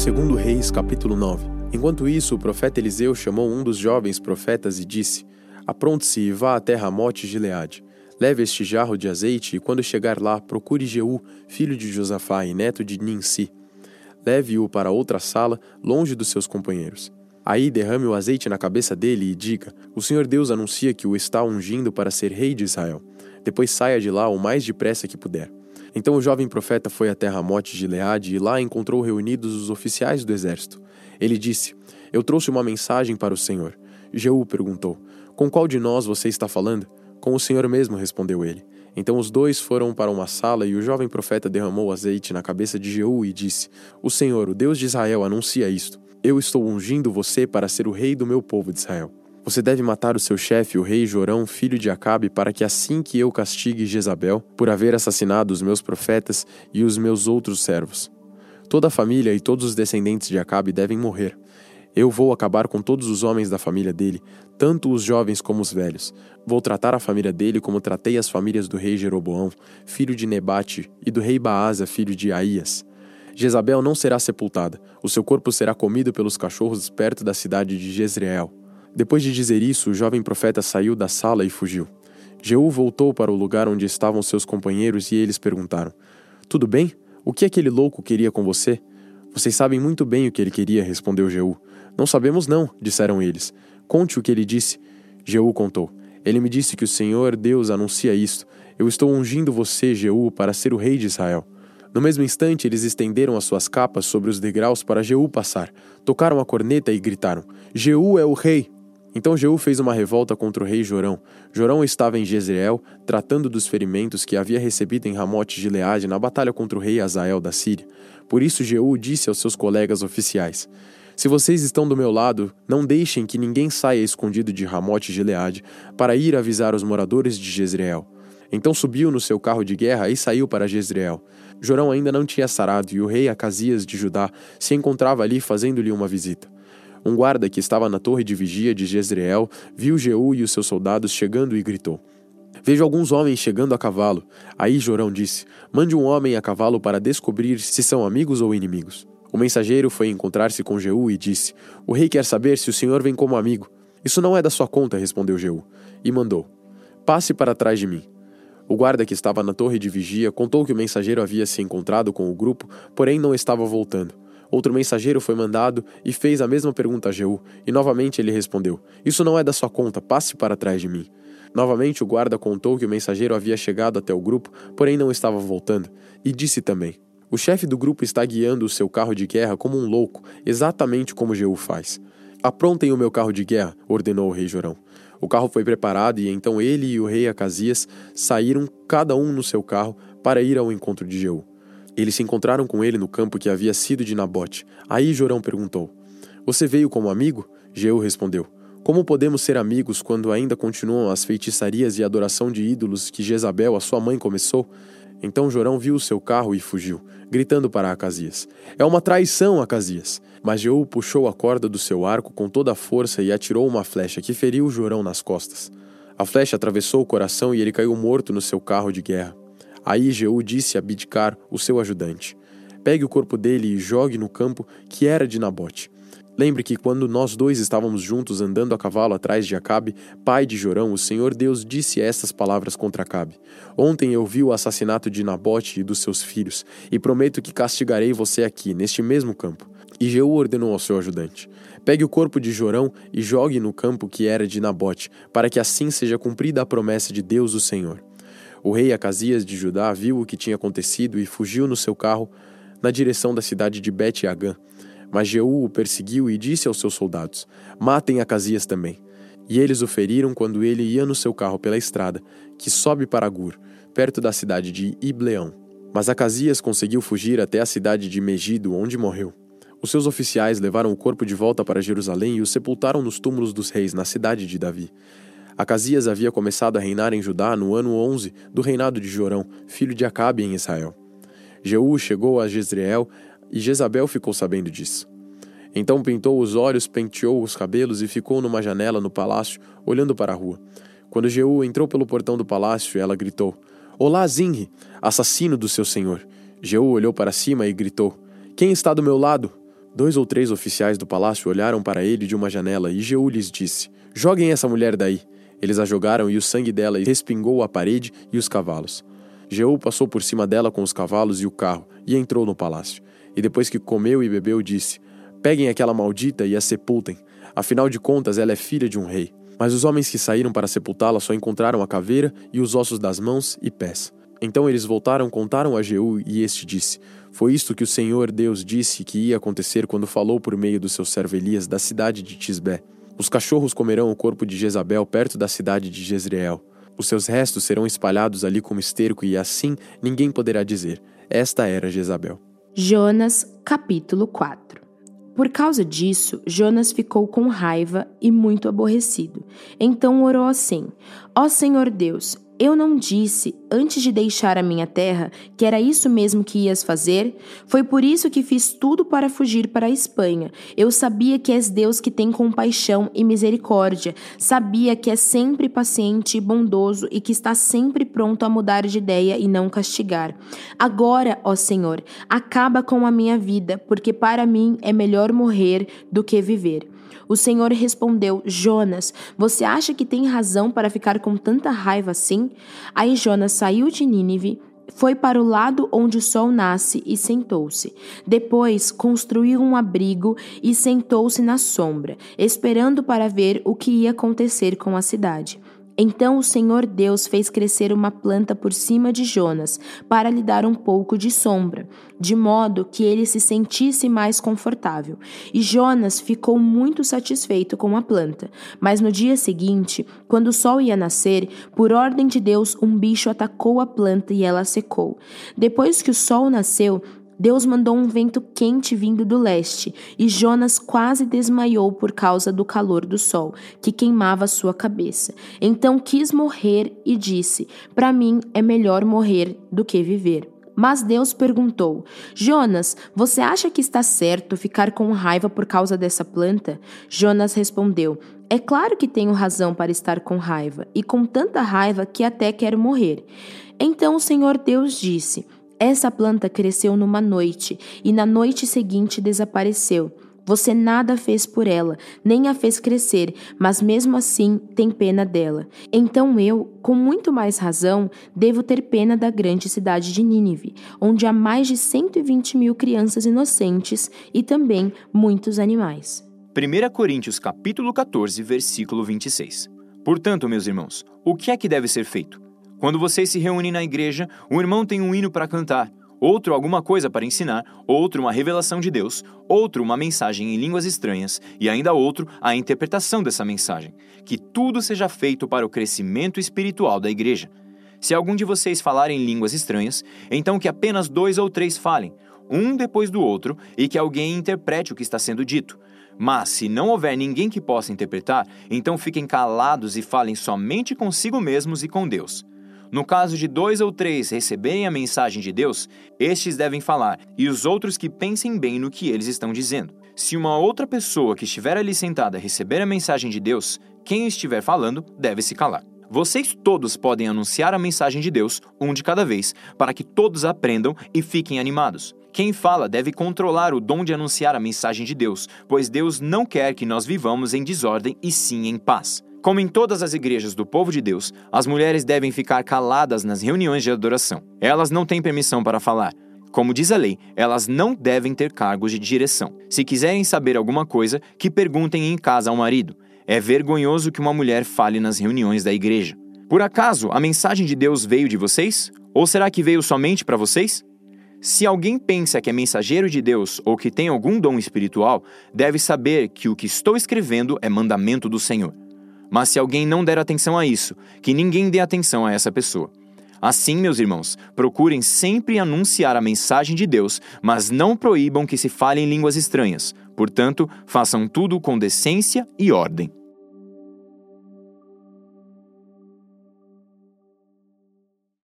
Segundo Reis, capítulo 9. Enquanto isso, o profeta Eliseu chamou um dos jovens profetas e disse: Apronte-se e vá até Ramote Gileade. Leve este jarro de azeite e quando chegar lá, procure Jeú, filho de Josafá e neto de Ninsi. Leve-o para outra sala, longe dos seus companheiros. Aí derrame o azeite na cabeça dele e diga: O Senhor Deus anuncia que o está ungindo para ser rei de Israel. Depois saia de lá o mais depressa que puder. Então o jovem profeta foi até Ramote de Leade e lá encontrou reunidos os oficiais do exército. Ele disse: Eu trouxe uma mensagem para o Senhor. Jeú perguntou: Com qual de nós você está falando? Com o Senhor mesmo, respondeu ele. Então os dois foram para uma sala e o jovem profeta derramou azeite na cabeça de Jeú e disse: O Senhor, o Deus de Israel, anuncia isto. Eu estou ungindo você para ser o rei do meu povo de Israel. Você deve matar o seu chefe, o rei Jorão, filho de Acabe, para que assim que eu castigue Jezabel, por haver assassinado os meus profetas e os meus outros servos. Toda a família e todos os descendentes de Acabe devem morrer. Eu vou acabar com todos os homens da família dele, tanto os jovens como os velhos. Vou tratar a família dele como tratei as famílias do rei Jeroboão, filho de Nebate, e do rei Baasa, filho de Aías. Jezabel não será sepultada, o seu corpo será comido pelos cachorros perto da cidade de Jezreel. Depois de dizer isso, o jovem profeta saiu da sala e fugiu. Jeú voltou para o lugar onde estavam seus companheiros e eles perguntaram: Tudo bem? O que aquele louco queria com você? Vocês sabem muito bem o que ele queria, respondeu Jeú. Não sabemos, não, disseram eles. Conte o que ele disse. Jeú contou. Ele me disse que o Senhor Deus anuncia isto. Eu estou ungindo você, Jeú, para ser o rei de Israel. No mesmo instante, eles estenderam as suas capas sobre os degraus para Jeú passar. Tocaram a corneta e gritaram: Jeú é o rei! Então Jeú fez uma revolta contra o rei Jorão. Jorão estava em Jezreel, tratando dos ferimentos que havia recebido em Ramote de Leade na batalha contra o rei Azael da Síria. Por isso Jeú disse aos seus colegas oficiais: Se vocês estão do meu lado, não deixem que ninguém saia escondido de Ramote de Leade para ir avisar os moradores de Jezreel. Então subiu no seu carro de guerra e saiu para Jezreel. Jorão ainda não tinha sarado e o rei Acasias de Judá se encontrava ali fazendo-lhe uma visita. Um guarda que estava na torre de vigia de Jezreel viu Jeú e os seus soldados chegando e gritou: Vejo alguns homens chegando a cavalo. Aí Jorão disse: Mande um homem a cavalo para descobrir se são amigos ou inimigos. O mensageiro foi encontrar-se com Jeú e disse: O rei quer saber se o senhor vem como amigo. Isso não é da sua conta, respondeu Jeú, e mandou: Passe para trás de mim. O guarda que estava na torre de vigia contou que o mensageiro havia se encontrado com o grupo, porém não estava voltando. Outro mensageiro foi mandado e fez a mesma pergunta a Jeú, e novamente ele respondeu: Isso não é da sua conta, passe para trás de mim. Novamente o guarda contou que o mensageiro havia chegado até o grupo, porém não estava voltando, e disse também: O chefe do grupo está guiando o seu carro de guerra como um louco, exatamente como Jeú faz. Aprontem o meu carro de guerra, ordenou o rei Jorão. O carro foi preparado e então ele e o rei Acasias saíram, cada um no seu carro, para ir ao encontro de Jeú. Eles se encontraram com ele no campo que havia sido de Nabote. Aí Jorão perguntou: Você veio como amigo? Jeú respondeu: Como podemos ser amigos quando ainda continuam as feitiçarias e adoração de ídolos que Jezabel, a sua mãe, começou? Então Jorão viu o seu carro e fugiu, gritando para Acasias: É uma traição, Acasias! Mas Jeú puxou a corda do seu arco com toda a força e atirou uma flecha que feriu Jorão nas costas. A flecha atravessou o coração e ele caiu morto no seu carro de guerra. Aí Jeú disse a Bidcar, o seu ajudante: Pegue o corpo dele e jogue no campo que era de Nabote. Lembre que quando nós dois estávamos juntos andando a cavalo atrás de Acabe, pai de Jorão, o Senhor Deus disse estas palavras contra Acabe: Ontem eu vi o assassinato de Nabote e dos seus filhos, e prometo que castigarei você aqui, neste mesmo campo. E Jeú ordenou ao seu ajudante: Pegue o corpo de Jorão e jogue no campo que era de Nabote, para que assim seja cumprida a promessa de Deus, o Senhor. O rei Acasias de Judá viu o que tinha acontecido e fugiu no seu carro na direção da cidade de Bet-Agã. Mas Jeú o perseguiu e disse aos seus soldados: Matem Acasias também. E eles o feriram quando ele ia no seu carro pela estrada, que sobe para Gur, perto da cidade de Ibleão. Mas Acasias conseguiu fugir até a cidade de Megido, onde morreu. Os seus oficiais levaram o corpo de volta para Jerusalém e o sepultaram nos túmulos dos reis, na cidade de Davi. Acasias havia começado a reinar em Judá no ano 11 do reinado de Jorão, filho de Acabe em Israel. Jeú chegou a Jezreel e Jezabel ficou sabendo disso. Então pintou os olhos, penteou os cabelos e ficou numa janela no palácio, olhando para a rua. Quando Jeú entrou pelo portão do palácio, ela gritou: Olá, Zinri, assassino do seu senhor. Jeú olhou para cima e gritou: Quem está do meu lado? Dois ou três oficiais do palácio olharam para ele de uma janela e Jeú lhes disse: Joguem essa mulher daí. Eles a jogaram e o sangue dela respingou a parede e os cavalos. Jeú passou por cima dela com os cavalos e o carro e entrou no palácio. E depois que comeu e bebeu, disse: Peguem aquela maldita e a sepultem. Afinal de contas, ela é filha de um rei. Mas os homens que saíram para sepultá-la só encontraram a caveira e os ossos das mãos e pés. Então eles voltaram, contaram a Jeú, e este disse: Foi isto que o Senhor Deus disse que ia acontecer quando falou por meio do seu servo Elias da cidade de Tisbé. Os cachorros comerão o corpo de Jezabel perto da cidade de Jezreel. Os seus restos serão espalhados ali como esterco, e assim ninguém poderá dizer: Esta era Jezabel. Jonas, capítulo 4 por causa disso, Jonas ficou com raiva e muito aborrecido. Então orou assim: Ó Senhor Deus, eu não disse, antes de deixar a minha terra, que era isso mesmo que ias fazer? Foi por isso que fiz tudo para fugir para a Espanha. Eu sabia que és Deus que tem compaixão e misericórdia. Sabia que é sempre paciente e bondoso e que está sempre pronto a mudar de ideia e não castigar. Agora, ó Senhor, acaba com a minha vida, porque para mim é melhor morrer do que viver. O Senhor respondeu: Jonas, você acha que tem razão para ficar com tanta raiva assim? Aí Jonas saiu de Nínive, foi para o lado onde o sol nasce e sentou-se. Depois construiu um abrigo e sentou-se na sombra, esperando para ver o que ia acontecer com a cidade. Então o Senhor Deus fez crescer uma planta por cima de Jonas, para lhe dar um pouco de sombra, de modo que ele se sentisse mais confortável. E Jonas ficou muito satisfeito com a planta. Mas no dia seguinte, quando o sol ia nascer, por ordem de Deus, um bicho atacou a planta e ela secou. Depois que o sol nasceu, Deus mandou um vento quente vindo do leste, e Jonas quase desmaiou por causa do calor do sol, que queimava sua cabeça. Então quis morrer e disse: Para mim é melhor morrer do que viver. Mas Deus perguntou: Jonas, você acha que está certo ficar com raiva por causa dessa planta? Jonas respondeu: É claro que tenho razão para estar com raiva, e com tanta raiva que até quero morrer. Então o Senhor Deus disse: essa planta cresceu numa noite e na noite seguinte desapareceu. Você nada fez por ela, nem a fez crescer, mas mesmo assim tem pena dela. Então eu, com muito mais razão, devo ter pena da grande cidade de Nínive, onde há mais de 120 mil crianças inocentes e também muitos animais. 1 Coríntios capítulo 14, versículo 26. Portanto, meus irmãos, o que é que deve ser feito? Quando vocês se reúnem na igreja, um irmão tem um hino para cantar, outro alguma coisa para ensinar, outro uma revelação de Deus, outro uma mensagem em línguas estranhas e ainda outro a interpretação dessa mensagem. Que tudo seja feito para o crescimento espiritual da igreja. Se algum de vocês falar em línguas estranhas, então que apenas dois ou três falem, um depois do outro, e que alguém interprete o que está sendo dito. Mas se não houver ninguém que possa interpretar, então fiquem calados e falem somente consigo mesmos e com Deus. No caso de dois ou três receberem a mensagem de Deus, estes devem falar, e os outros que pensem bem no que eles estão dizendo. Se uma outra pessoa que estiver ali sentada receber a mensagem de Deus, quem estiver falando deve se calar. Vocês todos podem anunciar a mensagem de Deus, um de cada vez, para que todos aprendam e fiquem animados. Quem fala deve controlar o dom de anunciar a mensagem de Deus, pois Deus não quer que nós vivamos em desordem e sim em paz. Como em todas as igrejas do povo de Deus, as mulheres devem ficar caladas nas reuniões de adoração. Elas não têm permissão para falar. Como diz a lei, elas não devem ter cargos de direção. Se quiserem saber alguma coisa, que perguntem em casa ao marido. É vergonhoso que uma mulher fale nas reuniões da igreja. Por acaso a mensagem de Deus veio de vocês? Ou será que veio somente para vocês? Se alguém pensa que é mensageiro de Deus ou que tem algum dom espiritual, deve saber que o que estou escrevendo é mandamento do Senhor. Mas se alguém não der atenção a isso, que ninguém dê atenção a essa pessoa. Assim, meus irmãos, procurem sempre anunciar a mensagem de Deus, mas não proíbam que se fale em línguas estranhas. Portanto, façam tudo com decência e ordem.